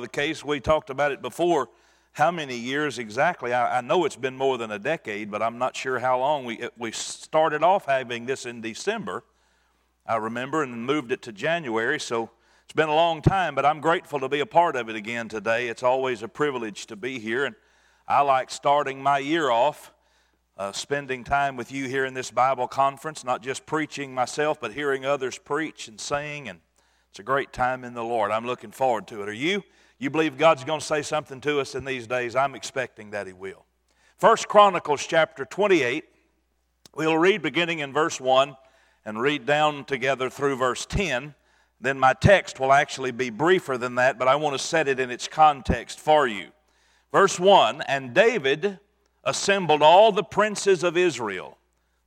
the case. We talked about it before. How many years exactly? I, I, know it's been more than a decade, but I'm not sure how long. We, we started off having this in December, I remember, and moved it to January. So it's been a long time, but I'm grateful to be a part of it again today. It's always a privilege to be here. And I like starting my year off uh, spending time with you here in this Bible conference, not just preaching myself, but hearing others preach and sing. And it's a great time in the Lord. I'm looking forward to it. Are you? You believe God's going to say something to us in these days? I'm expecting that He will. First Chronicles chapter 28. We'll read beginning in verse 1 and read down together through verse 10. Then my text will actually be briefer than that, but I want to set it in its context for you. Verse 1 And David assembled all the princes of Israel,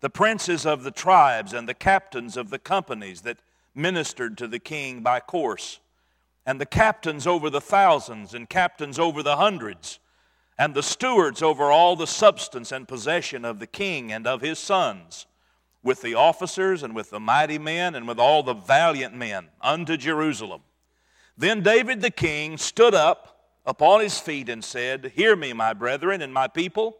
the princes of the tribes, and the captains of the companies that ministered to the king by course and the captains over the thousands, and captains over the hundreds, and the stewards over all the substance and possession of the king and of his sons, with the officers and with the mighty men and with all the valiant men unto Jerusalem. Then David the king stood up upon his feet and said, Hear me, my brethren and my people.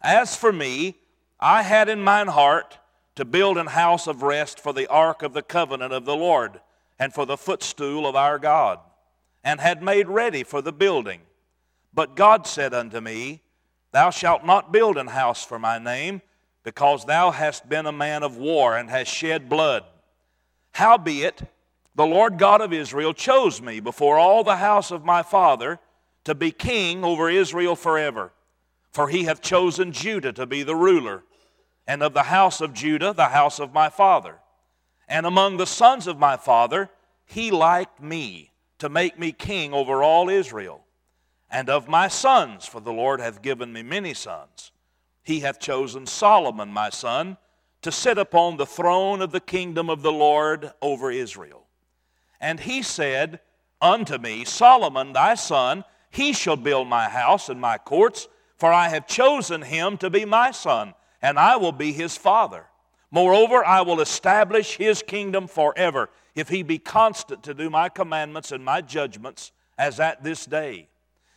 As for me, I had in mine heart to build an house of rest for the ark of the covenant of the Lord and for the footstool of our God, and had made ready for the building. But God said unto me, Thou shalt not build an house for my name, because thou hast been a man of war and hast shed blood. Howbeit, the Lord God of Israel chose me before all the house of my father to be king over Israel forever. For he hath chosen Judah to be the ruler, and of the house of Judah the house of my father. And among the sons of my father, he liked me to make me king over all Israel. And of my sons, for the Lord hath given me many sons, he hath chosen Solomon, my son, to sit upon the throne of the kingdom of the Lord over Israel. And he said unto me, Solomon, thy son, he shall build my house and my courts, for I have chosen him to be my son, and I will be his father. Moreover, I will establish his kingdom forever, if he be constant to do my commandments and my judgments, as at this day.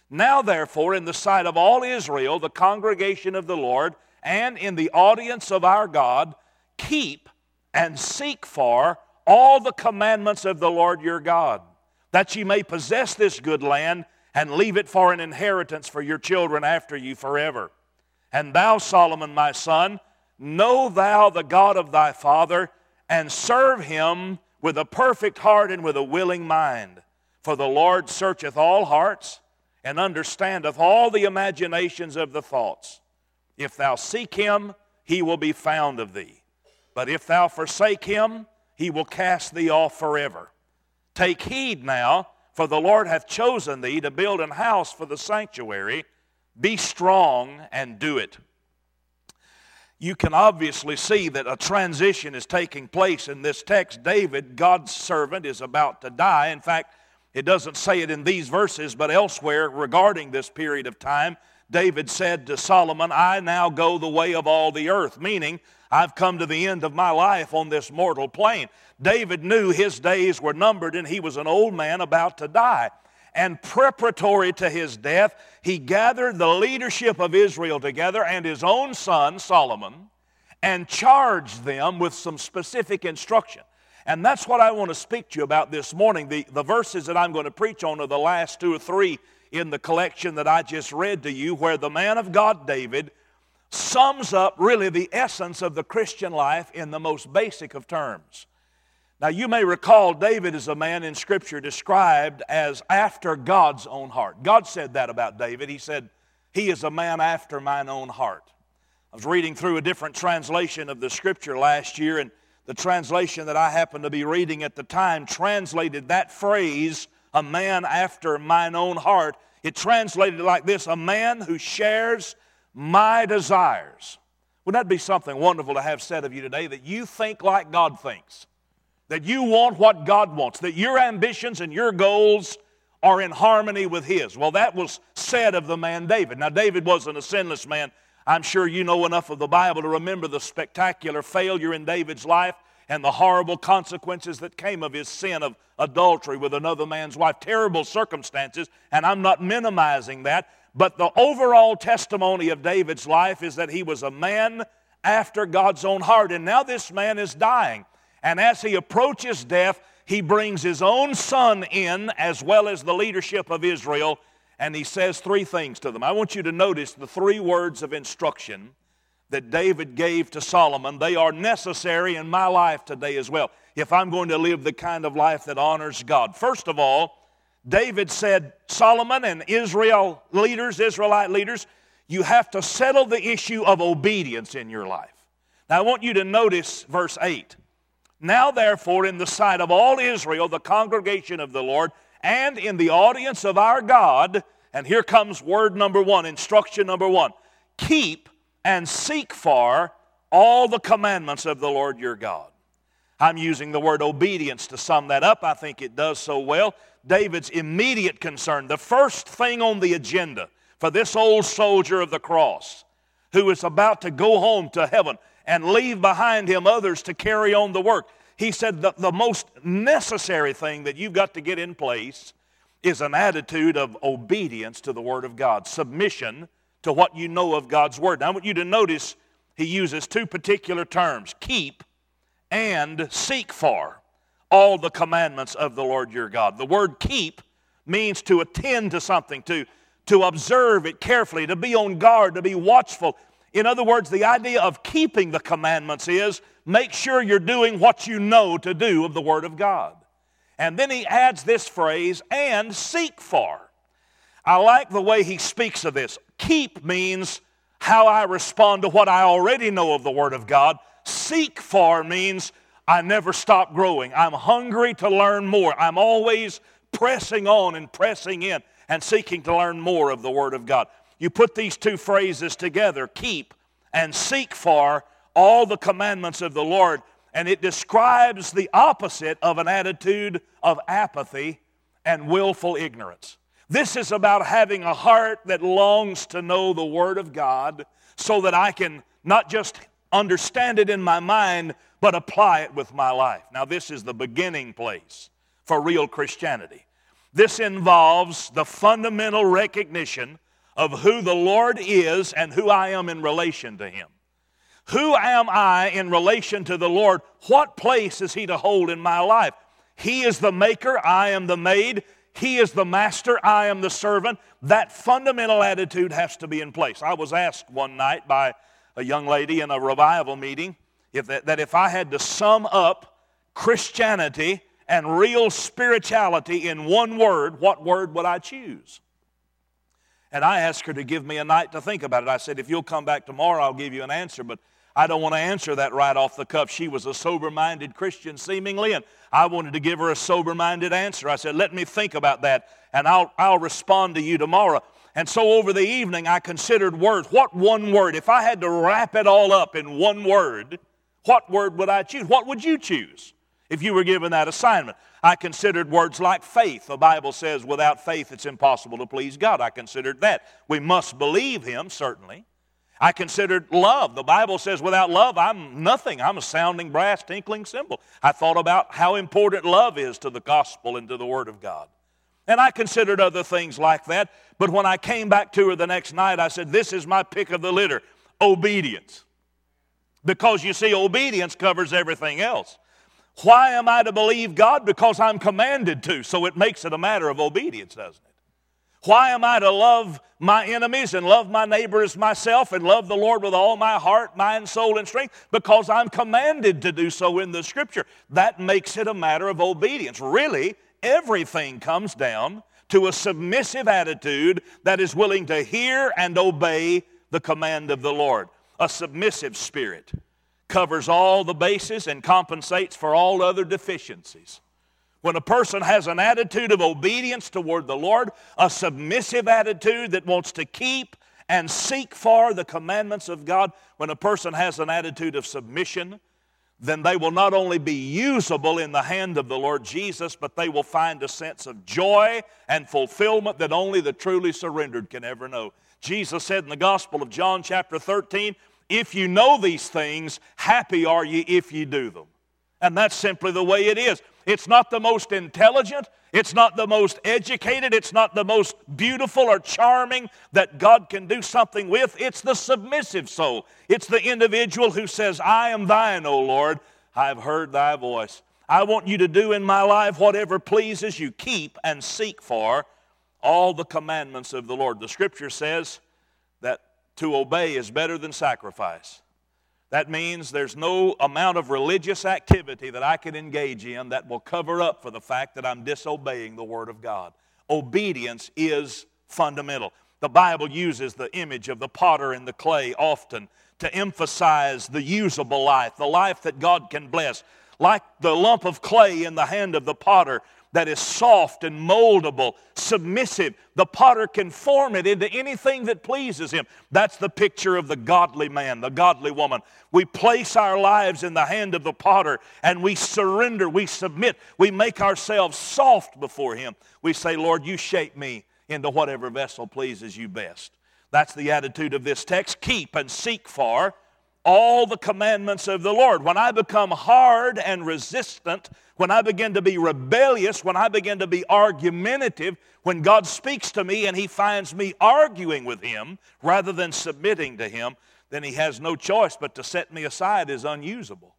Now, therefore, in the sight of all Israel, the congregation of the Lord, and in the audience of our God, keep and seek for all the commandments of the Lord your God, that ye may possess this good land and leave it for an inheritance for your children after you forever. And thou, Solomon, my son, Know thou the God of thy father, and serve him with a perfect heart and with a willing mind. For the Lord searcheth all hearts, and understandeth all the imaginations of the thoughts. If thou seek him, he will be found of thee. But if thou forsake him, he will cast thee off forever. Take heed now, for the Lord hath chosen thee to build an house for the sanctuary. Be strong and do it you can obviously see that a transition is taking place in this text. David, God's servant, is about to die. In fact, it doesn't say it in these verses, but elsewhere regarding this period of time, David said to Solomon, I now go the way of all the earth, meaning I've come to the end of my life on this mortal plane. David knew his days were numbered and he was an old man about to die and preparatory to his death, he gathered the leadership of Israel together and his own son, Solomon, and charged them with some specific instruction. And that's what I want to speak to you about this morning. The, the verses that I'm going to preach on are the last two or three in the collection that I just read to you, where the man of God, David, sums up really the essence of the Christian life in the most basic of terms. Now, you may recall David is a man in Scripture described as after God's own heart. God said that about David. He said, He is a man after mine own heart. I was reading through a different translation of the Scripture last year, and the translation that I happened to be reading at the time translated that phrase, a man after mine own heart. It translated like this a man who shares my desires. Wouldn't that be something wonderful to have said of you today that you think like God thinks? That you want what God wants, that your ambitions and your goals are in harmony with His. Well, that was said of the man David. Now, David wasn't a sinless man. I'm sure you know enough of the Bible to remember the spectacular failure in David's life and the horrible consequences that came of his sin of adultery with another man's wife. Terrible circumstances, and I'm not minimizing that. But the overall testimony of David's life is that he was a man after God's own heart. And now this man is dying. And as he approaches death, he brings his own son in as well as the leadership of Israel. And he says three things to them. I want you to notice the three words of instruction that David gave to Solomon. They are necessary in my life today as well if I'm going to live the kind of life that honors God. First of all, David said, Solomon and Israel leaders, Israelite leaders, you have to settle the issue of obedience in your life. Now I want you to notice verse 8. Now, therefore, in the sight of all Israel, the congregation of the Lord, and in the audience of our God, and here comes word number one, instruction number one keep and seek for all the commandments of the Lord your God. I'm using the word obedience to sum that up. I think it does so well. David's immediate concern, the first thing on the agenda for this old soldier of the cross who is about to go home to heaven and leave behind him others to carry on the work. He said the, the most necessary thing that you've got to get in place is an attitude of obedience to the Word of God, submission to what you know of God's Word. Now, I want you to notice he uses two particular terms keep and seek for all the commandments of the Lord your God. The word keep means to attend to something, to, to observe it carefully, to be on guard, to be watchful. In other words, the idea of keeping the commandments is make sure you're doing what you know to do of the Word of God. And then he adds this phrase, and seek for. I like the way he speaks of this. Keep means how I respond to what I already know of the Word of God. Seek for means I never stop growing. I'm hungry to learn more. I'm always pressing on and pressing in and seeking to learn more of the Word of God. You put these two phrases together keep and seek for all the commandments of the Lord, and it describes the opposite of an attitude of apathy and willful ignorance. This is about having a heart that longs to know the Word of God so that I can not just understand it in my mind, but apply it with my life. Now, this is the beginning place for real Christianity. This involves the fundamental recognition of who the Lord is and who I am in relation to Him. Who am I in relation to the Lord? What place is He to hold in my life? He is the maker, I am the made. He is the master, I am the servant. That fundamental attitude has to be in place. I was asked one night by a young lady in a revival meeting if that, that if I had to sum up Christianity and real spirituality in one word, what word would I choose? And I asked her to give me a night to think about it. I said, if you'll come back tomorrow, I'll give you an answer. But I don't want to answer that right off the cuff. She was a sober minded Christian, seemingly, and I wanted to give her a sober minded answer. I said, let me think about that, and I'll, I'll respond to you tomorrow. And so over the evening, I considered words. What one word? If I had to wrap it all up in one word, what word would I choose? What would you choose if you were given that assignment? I considered words like faith. The Bible says without faith it's impossible to please God. I considered that. We must believe Him, certainly. I considered love. The Bible says without love I'm nothing. I'm a sounding brass, tinkling cymbal. I thought about how important love is to the gospel and to the Word of God. And I considered other things like that. But when I came back to her the next night, I said, This is my pick of the litter obedience. Because you see, obedience covers everything else. Why am I to believe God? Because I'm commanded to. So it makes it a matter of obedience, doesn't it? Why am I to love my enemies and love my neighbor as myself and love the Lord with all my heart, mind, soul, and strength? Because I'm commanded to do so in the Scripture. That makes it a matter of obedience. Really, everything comes down to a submissive attitude that is willing to hear and obey the command of the Lord. A submissive spirit covers all the bases and compensates for all other deficiencies. When a person has an attitude of obedience toward the Lord, a submissive attitude that wants to keep and seek for the commandments of God, when a person has an attitude of submission, then they will not only be usable in the hand of the Lord Jesus, but they will find a sense of joy and fulfillment that only the truly surrendered can ever know. Jesus said in the Gospel of John, chapter 13, if you know these things, happy are ye if you do them. And that's simply the way it is. It's not the most intelligent, it's not the most educated, it's not the most beautiful or charming that God can do something with. It's the submissive soul. It's the individual who says, I am thine, O Lord. I've heard thy voice. I want you to do in my life whatever pleases you. Keep and seek for all the commandments of the Lord. The scripture says to obey is better than sacrifice. That means there's no amount of religious activity that I can engage in that will cover up for the fact that I'm disobeying the Word of God. Obedience is fundamental. The Bible uses the image of the potter and the clay often to emphasize the usable life, the life that God can bless. Like the lump of clay in the hand of the potter that is soft and moldable, submissive. The potter can form it into anything that pleases him. That's the picture of the godly man, the godly woman. We place our lives in the hand of the potter and we surrender, we submit, we make ourselves soft before him. We say, Lord, you shape me into whatever vessel pleases you best. That's the attitude of this text. Keep and seek for all the commandments of the Lord. When I become hard and resistant, when I begin to be rebellious, when I begin to be argumentative, when God speaks to me and He finds me arguing with Him rather than submitting to Him, then He has no choice but to set me aside as unusable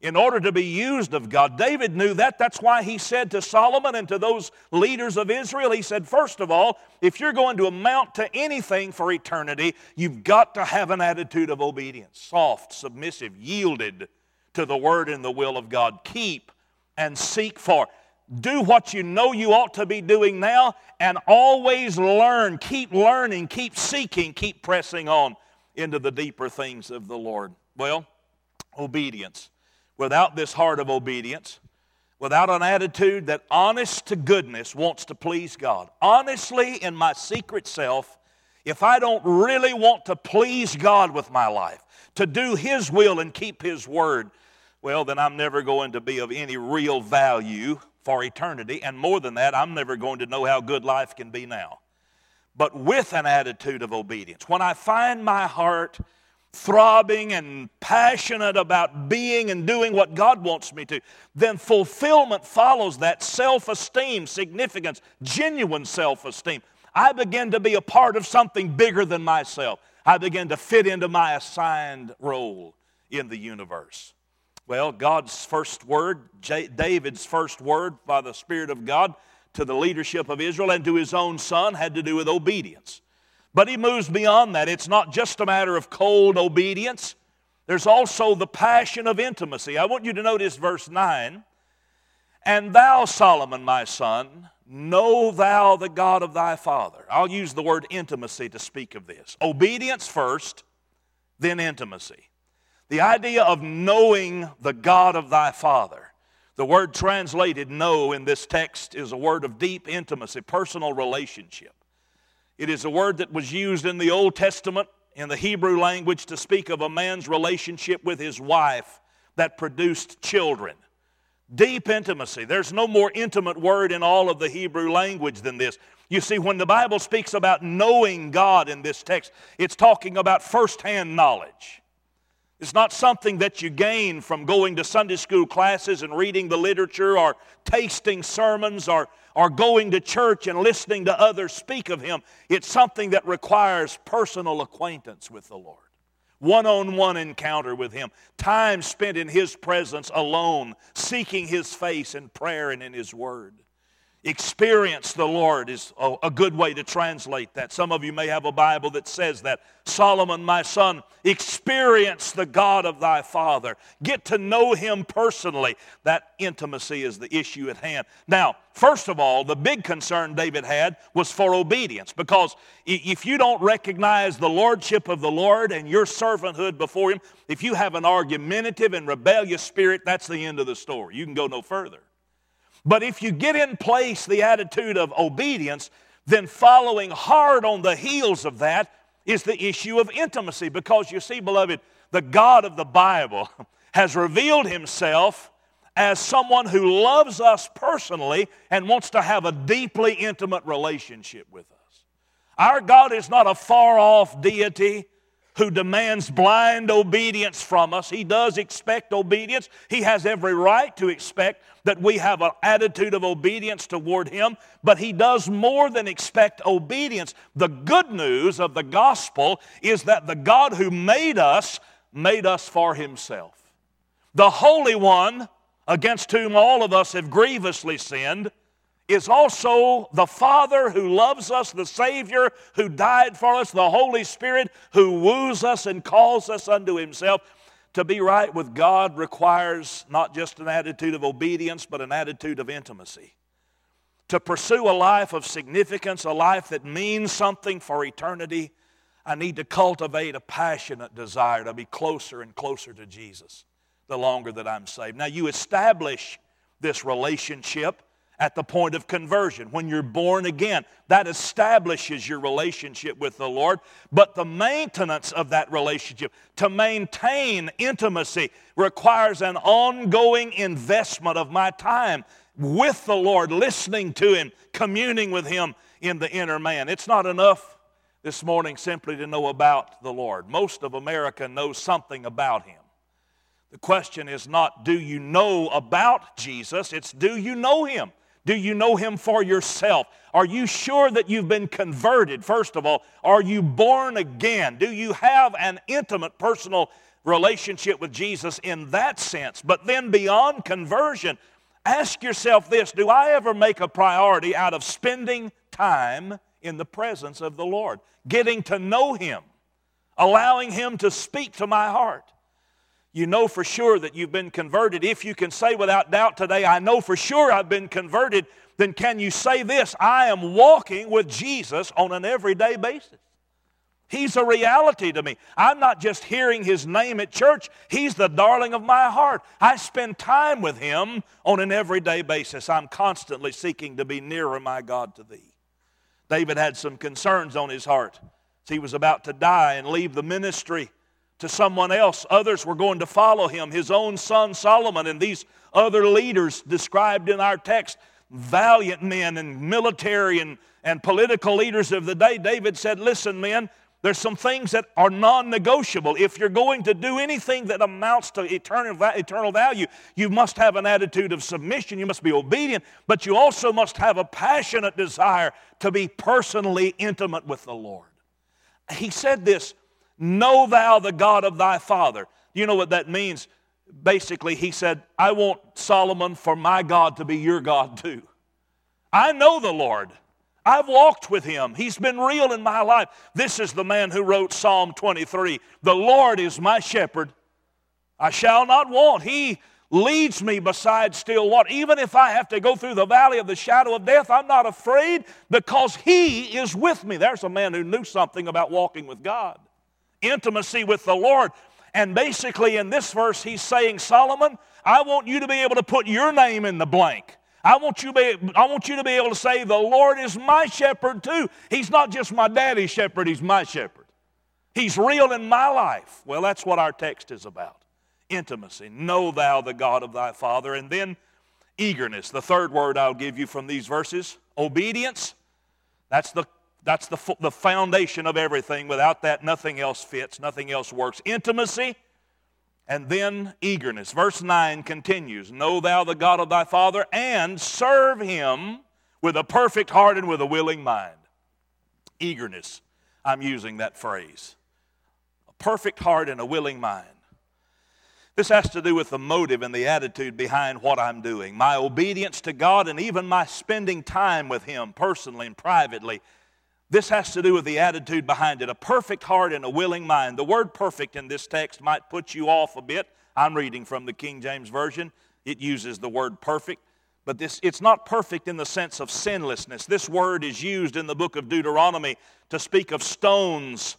in order to be used of God. David knew that. That's why he said to Solomon and to those leaders of Israel, he said, first of all, if you're going to amount to anything for eternity, you've got to have an attitude of obedience soft, submissive, yielded to the word and the will of God. Keep and seek for. Do what you know you ought to be doing now and always learn. Keep learning, keep seeking, keep pressing on into the deeper things of the Lord. Well, obedience without this heart of obedience, without an attitude that honest to goodness wants to please God, honestly in my secret self, if I don't really want to please God with my life, to do His will and keep His word, well, then I'm never going to be of any real value for eternity. And more than that, I'm never going to know how good life can be now. But with an attitude of obedience, when I find my heart throbbing and passionate about being and doing what God wants me to, then fulfillment follows that self esteem, significance, genuine self esteem. I begin to be a part of something bigger than myself. I begin to fit into my assigned role in the universe. Well, God's first word, David's first word by the Spirit of God to the leadership of Israel and to his own son had to do with obedience. But he moves beyond that. It's not just a matter of cold obedience, there's also the passion of intimacy. I want you to notice verse 9. And thou, Solomon, my son, know thou the God of thy father. I'll use the word intimacy to speak of this. Obedience first, then intimacy. The idea of knowing the God of thy father. The word translated know in this text is a word of deep intimacy, personal relationship. It is a word that was used in the Old Testament in the Hebrew language to speak of a man's relationship with his wife that produced children. Deep intimacy. There's no more intimate word in all of the Hebrew language than this. You see, when the Bible speaks about knowing God in this text, it's talking about firsthand knowledge. It's not something that you gain from going to Sunday school classes and reading the literature or tasting sermons or, or going to church and listening to others speak of Him. It's something that requires personal acquaintance with the Lord, one on one encounter with Him, time spent in His presence alone, seeking His face in prayer and in His Word. Experience the Lord is a, good way to translate that. Some of you may have a Bible that says that. Solomon, my son, experience the God of thy father. Get to know him personally. That intimacy is the issue at hand. Now, first of all, the big concern David had was for obedience because if you don't recognize the lordship of the Lord and your servanthood before him, if you have an argumentative and rebellious spirit, that's the end of the story. You can go no further. But if you get in place the attitude of obedience, then following hard on the heels of that is the issue of intimacy. Because you see, beloved, the God of the Bible has revealed himself as someone who loves us personally and wants to have a deeply intimate relationship with us. Our God is not a far off deity who demands blind obedience from us. He does expect obedience. He has every right to expect that we have an attitude of obedience toward Him, but He does more than expect obedience. The good news of the gospel is that the God who made us made us for Himself. The Holy One, against whom all of us have grievously sinned, is also the Father who loves us, the Savior who died for us, the Holy Spirit who woos us and calls us unto Himself. To be right with God requires not just an attitude of obedience, but an attitude of intimacy. To pursue a life of significance, a life that means something for eternity, I need to cultivate a passionate desire to be closer and closer to Jesus the longer that I'm saved. Now, you establish this relationship at the point of conversion, when you're born again. That establishes your relationship with the Lord. But the maintenance of that relationship, to maintain intimacy, requires an ongoing investment of my time with the Lord, listening to Him, communing with Him in the inner man. It's not enough this morning simply to know about the Lord. Most of America knows something about Him. The question is not, do you know about Jesus? It's, do you know Him? Do you know Him for yourself? Are you sure that you've been converted? First of all, are you born again? Do you have an intimate personal relationship with Jesus in that sense? But then beyond conversion, ask yourself this Do I ever make a priority out of spending time in the presence of the Lord, getting to know Him, allowing Him to speak to my heart? You know for sure that you've been converted, if you can say without doubt today, I know for sure I've been converted, then can you say this? I am walking with Jesus on an everyday basis. He's a reality to me. I'm not just hearing his name at church, he's the darling of my heart. I spend time with him on an everyday basis. I'm constantly seeking to be nearer, my God, to thee. David had some concerns on his heart. He was about to die and leave the ministry to someone else. Others were going to follow him, his own son Solomon, and these other leaders described in our text, valiant men and military and, and political leaders of the day. David said, Listen, men, there's some things that are non negotiable. If you're going to do anything that amounts to eternal, eternal value, you must have an attitude of submission. You must be obedient, but you also must have a passionate desire to be personally intimate with the Lord. He said this Know thou the God of thy father. You know what that means? Basically, he said, I want Solomon for my God to be your God too. I know the Lord. I've walked with him. He's been real in my life. This is the man who wrote Psalm 23 The Lord is my shepherd. I shall not want. He leads me beside still water. Even if I have to go through the valley of the shadow of death, I'm not afraid because He is with me. There's a man who knew something about walking with God intimacy with the Lord. And basically, in this verse, he's saying, Solomon, I want you to be able to put your name in the blank. I want, you be, I want you to be able to say, The Lord is my shepherd too. He's not just my daddy's shepherd, He's my shepherd. He's real in my life. Well, that's what our text is about intimacy. Know thou the God of thy Father. And then eagerness. The third word I'll give you from these verses obedience. That's the that's the, the foundation of everything. Without that, nothing else fits, nothing else works. Intimacy and then eagerness. Verse 9 continues Know thou the God of thy Father and serve him with a perfect heart and with a willing mind. Eagerness. I'm using that phrase. A perfect heart and a willing mind. This has to do with the motive and the attitude behind what I'm doing. My obedience to God and even my spending time with Him personally and privately this has to do with the attitude behind it a perfect heart and a willing mind. The word perfect in this text might put you off a bit. I'm reading from the King James Version, it uses the word perfect. But this, it's not perfect in the sense of sinlessness. This word is used in the book of Deuteronomy to speak of stones,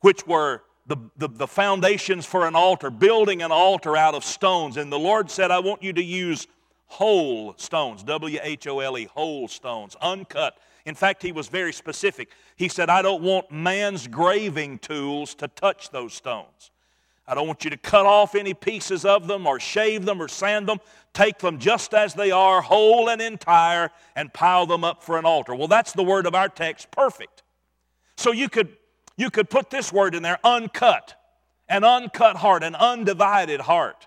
which were the, the, the foundations for an altar, building an altar out of stones. And the Lord said, I want you to use whole stones, W H O L E, whole stones, uncut in fact, he was very specific. He said, I don't want man's graving tools to touch those stones. I don't want you to cut off any pieces of them or shave them or sand them. Take them just as they are, whole and entire, and pile them up for an altar. Well, that's the word of our text, perfect. So you could You could put this word in there uncut, an uncut heart, an undivided heart.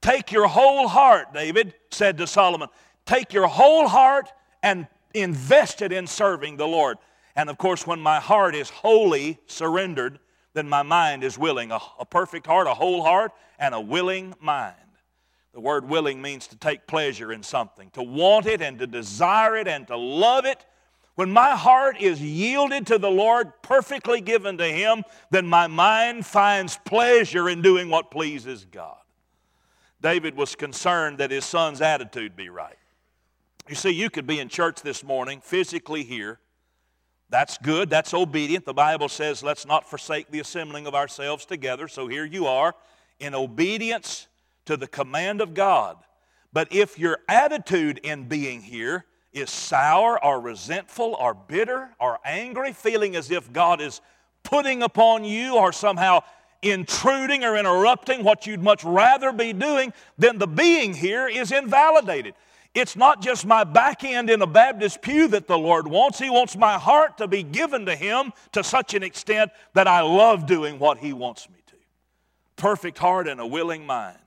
Take your whole heart, David said to Solomon. Take your whole heart and invest it in serving the Lord. And of course, when my heart is wholly surrendered, then my mind is willing. A, a, perfect heart, a whole heart, and a willing mind. The word willing means to take pleasure in something, to want it and to desire it and to love it. When my heart is yielded to the Lord, perfectly given to Him, then my mind finds pleasure in doing what pleases God. David was concerned that his son's attitude be right. You see, you could be in church this morning, physically here. That's good. That's obedient. The Bible says, let's not forsake the assembling of ourselves together. So here you are in obedience to the command of God. But if your attitude in being here is sour or resentful or bitter or angry, feeling as if God is putting upon you or somehow intruding or interrupting what you'd much rather be doing, then the being here is invalidated. It's not just my back end in a Baptist pew that the Lord wants. He wants my heart to be given to Him to such an extent that I love doing what He wants me to. Perfect heart and a willing mind.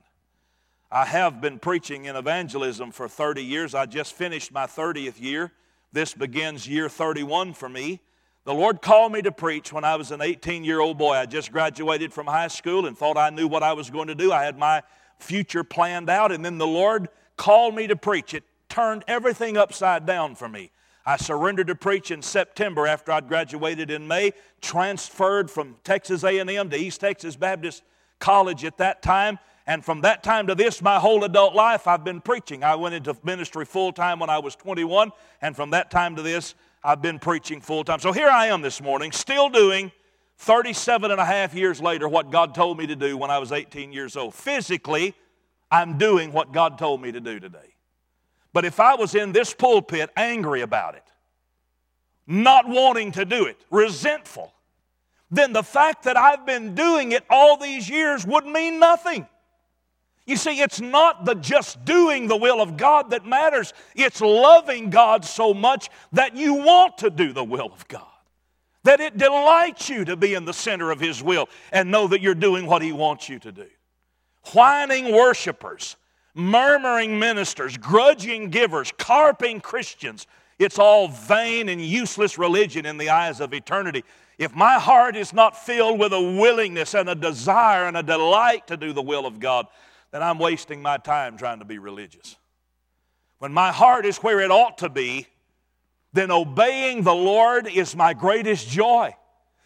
I have been preaching in evangelism for 30 years. I just finished my 30th year. This begins year 31 for me. The Lord called me to preach when I was an 18 year old boy. I just graduated from high school and thought I knew what I was going to do. I had my future planned out, and then the Lord called me to preach. It turned everything upside down for me. I surrendered to preach in September after I'd graduated in May, transferred from Texas A&M to East Texas Baptist College at that time, and from that time to this, my whole adult life, I've been preaching. I went into ministry full time when I was 21, and from that time to this, I've been preaching full time. So here I am this morning, still doing 37 and a half years later what God told me to do when I was 18 years old. Physically, I'm doing what God told me to do today. But if I was in this pulpit angry about it, not wanting to do it, resentful, then the fact that I've been doing it all these years would mean nothing. You see, it's not the just doing the will of God that matters. It's loving God so much that you want to do the will of God. That it delights you to be in the center of His will and know that you're doing what He wants you to do whining worshipers, murmuring ministers, grudging givers, carping Christians. It's all vain and useless religion in the eyes of eternity. If my heart is not filled with a willingness and a desire and a delight to do the will of God, then I'm wasting my time trying to be religious. When my heart is where it ought to be, then obeying the Lord is my greatest joy.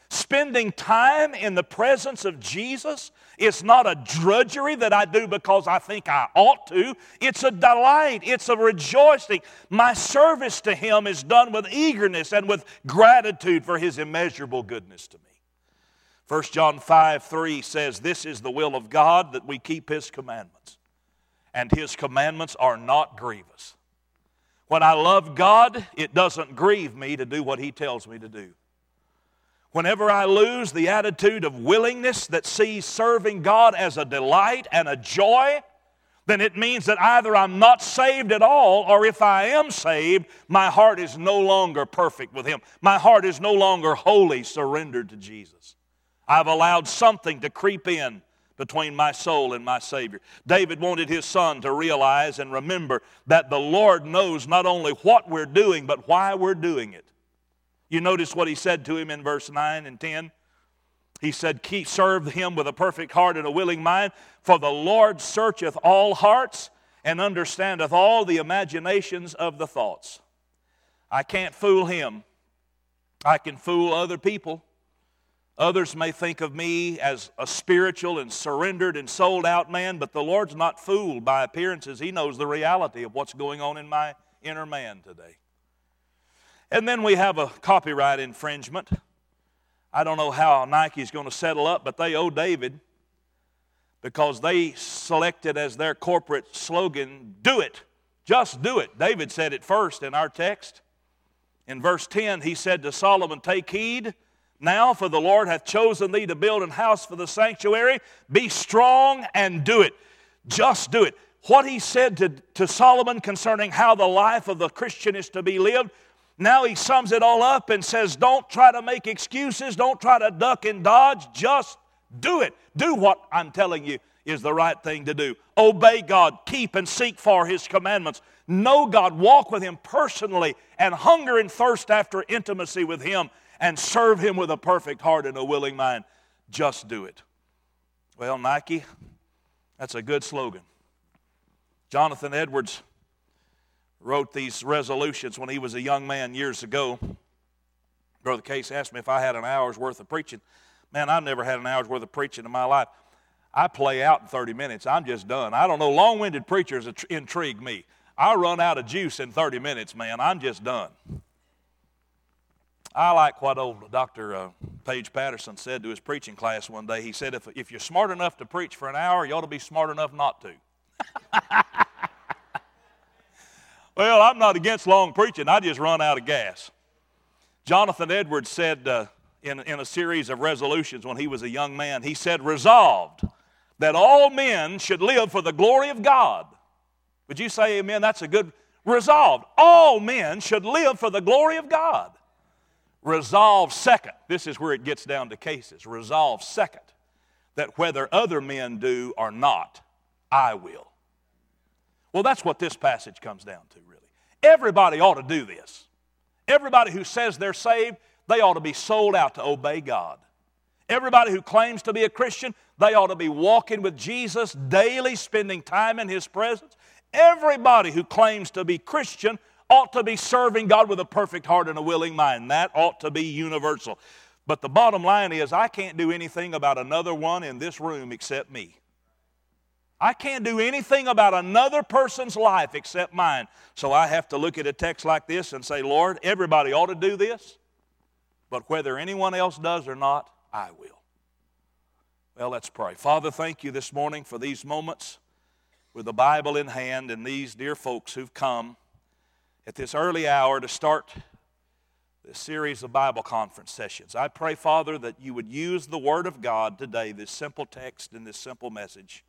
Spending time in the presence of Jesus is not a drudgery that I do because I think I ought to. It's a delight, it's a rejoicing. My service to Him is done with eagerness and with gratitude for His immeasurable goodness to me. 1 John 5 3 says, This is the will of God that we keep His commandments, and His commandments are not grievous. When I love God, it doesn't grieve me to do what He tells me to do. Whenever I lose the attitude of willingness that sees serving God as a delight and a joy, then it means that either I'm not saved at all, or if I am saved, my heart is no longer perfect with Him. My heart is no longer wholly surrendered to Jesus. I've allowed something to creep in between my soul and my Savior. David wanted his son to realize and remember that the Lord knows not only what we're doing, but why we're doing it. You notice what he said to him in verse 9 and 10? He said, Keep, serve him with a perfect heart and a willing mind, for the Lord searcheth all hearts and understandeth all the imaginations of the thoughts. I can't fool him. I can fool other people. Others may think of me as a spiritual and surrendered and sold out man, but the Lord's not fooled by appearances. He knows the reality of what's going on in my inner man today. And then we have a copyright infringement. I don't know how Nike's going to settle up, but they owe David because they selected as their corporate slogan, do it, just do it. David said it first in our text. In verse 10, he said to Solomon, Take heed now, for the Lord hath chosen thee to build an house for the sanctuary. Be strong and do it. Just do it. What he said to, to Solomon concerning how the life of the Christian is to be lived Now he sums it all up and says, Don't try to make excuses, don't try to duck and dodge, just do it. Do what I'm telling you is the right thing to do. Obey God, keep and seek for his commandments. Know God, walk with him personally, and hunger and thirst after intimacy with him, and serve him with a perfect heart and a willing mind. Just do it. Well, Nike, that's a good slogan. Jonathan Edwards wrote these resolutions when he was a young man years ago. Brother Case asked me if I had an hour's worth of preaching. Man, I've never had an hour's worth of preaching in my life. I play out in 30 minutes. I'm just done. I don't know. Long winded preachers intrigue me. I run out of juice in 30 minutes, man. I'm just done. I like what old Dr. Uh, Page Patterson said to his preaching class one day. He said, if, if you're smart enough to preach for an hour, you ought to be smart enough not to. well, I'm not against long preaching, I just run out of gas. Jonathan Edwards said uh, in, in a series of resolutions when he was a young man, he said, Resolved that all men should live for the glory of God. Would you say amen? That's a good resolved. All men should live for the glory of God. Resolve second, this is where it gets down to cases. Resolve second, that whether other men do or not, I will. Well, that's what this passage comes down to. Everybody ought to do this. Everybody who says they're saved, they ought to be sold out to obey God. Everybody who claims to be a Christian, they ought to be walking with Jesus daily, spending time in His presence. Everybody who claims to be Christian ought to be serving God with a perfect heart and a willing mind. That ought to be universal. But the bottom line is, I can't do anything about another one in this room except me. I can't do anything about another person's life except mine. So I have to look at a text like this and say, Lord, everybody ought to do this, but whether anyone else does or not, I will. Well, let's pray. Father, thank you this morning for these moments with the Bible in hand and these dear folks who've come at this early hour to start this series of Bible conference sessions. I pray, Father, that you would use the Word of God today, this simple text and this simple message